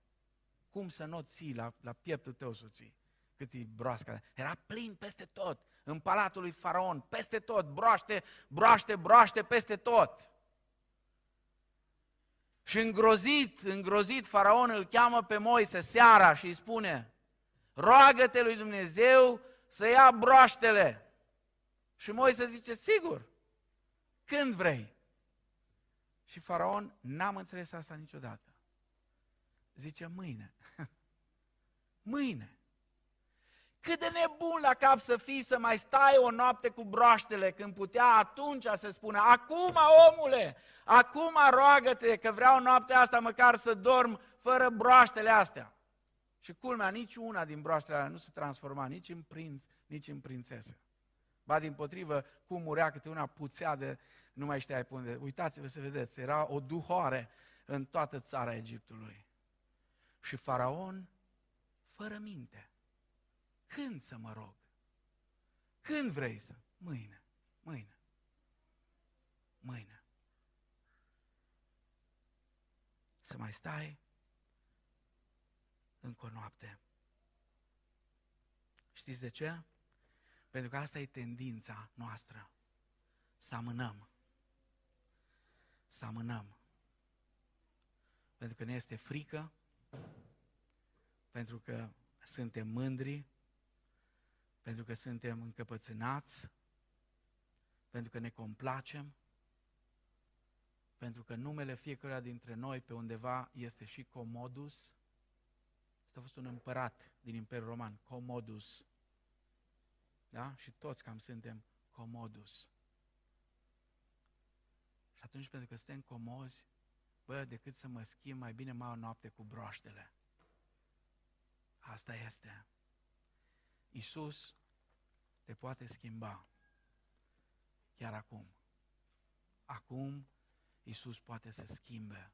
Cum să nu ții la, la pieptul tău soții? Cât e broasca. Era plin peste tot. În palatul lui Faraon, peste tot. Broaște, broaște, broaște peste tot. Și îngrozit, îngrozit, faraon îl cheamă pe Moise seara și îi spune, roagă-te lui Dumnezeu să ia broaștele. Și Moise zice, sigur, când vrei. Și faraon n-am înțeles asta niciodată. Zice, mâine. mâine. Cât de nebun la cap să fii să mai stai o noapte cu broaștele când putea atunci să spună, acum omule, acum roagă-te că vreau noaptea asta măcar să dorm fără broaștele astea. Și culmea, nici una din broaștele alea nu se transforma nici în prinț, nici în prințesă. Ba din potrivă, cum murea câte una puțea de, nu mai știai pe unde. Uitați-vă să vedeți, era o duhoare în toată țara Egiptului. Și faraon, fără minte, când să mă rog? Când vrei să? Mâine. Mâine. Mâine. Să mai stai încă o noapte. Știți de ce? Pentru că asta e tendința noastră. Să amânăm. Să amânăm. Pentru că ne este frică, pentru că suntem mândri, pentru că suntem încăpățânați, pentru că ne complacem, pentru că numele fiecăruia dintre noi pe undeva este și Comodus. Asta a fost un împărat din Imperiul Roman, Comodus. Da? Și toți cam suntem Comodus. Și atunci, pentru că suntem comozi, bă, decât să mă schimb, mai bine mai o noapte cu broaștele. Asta este. Isus te poate schimba. Chiar acum. Acum Isus poate să schimbe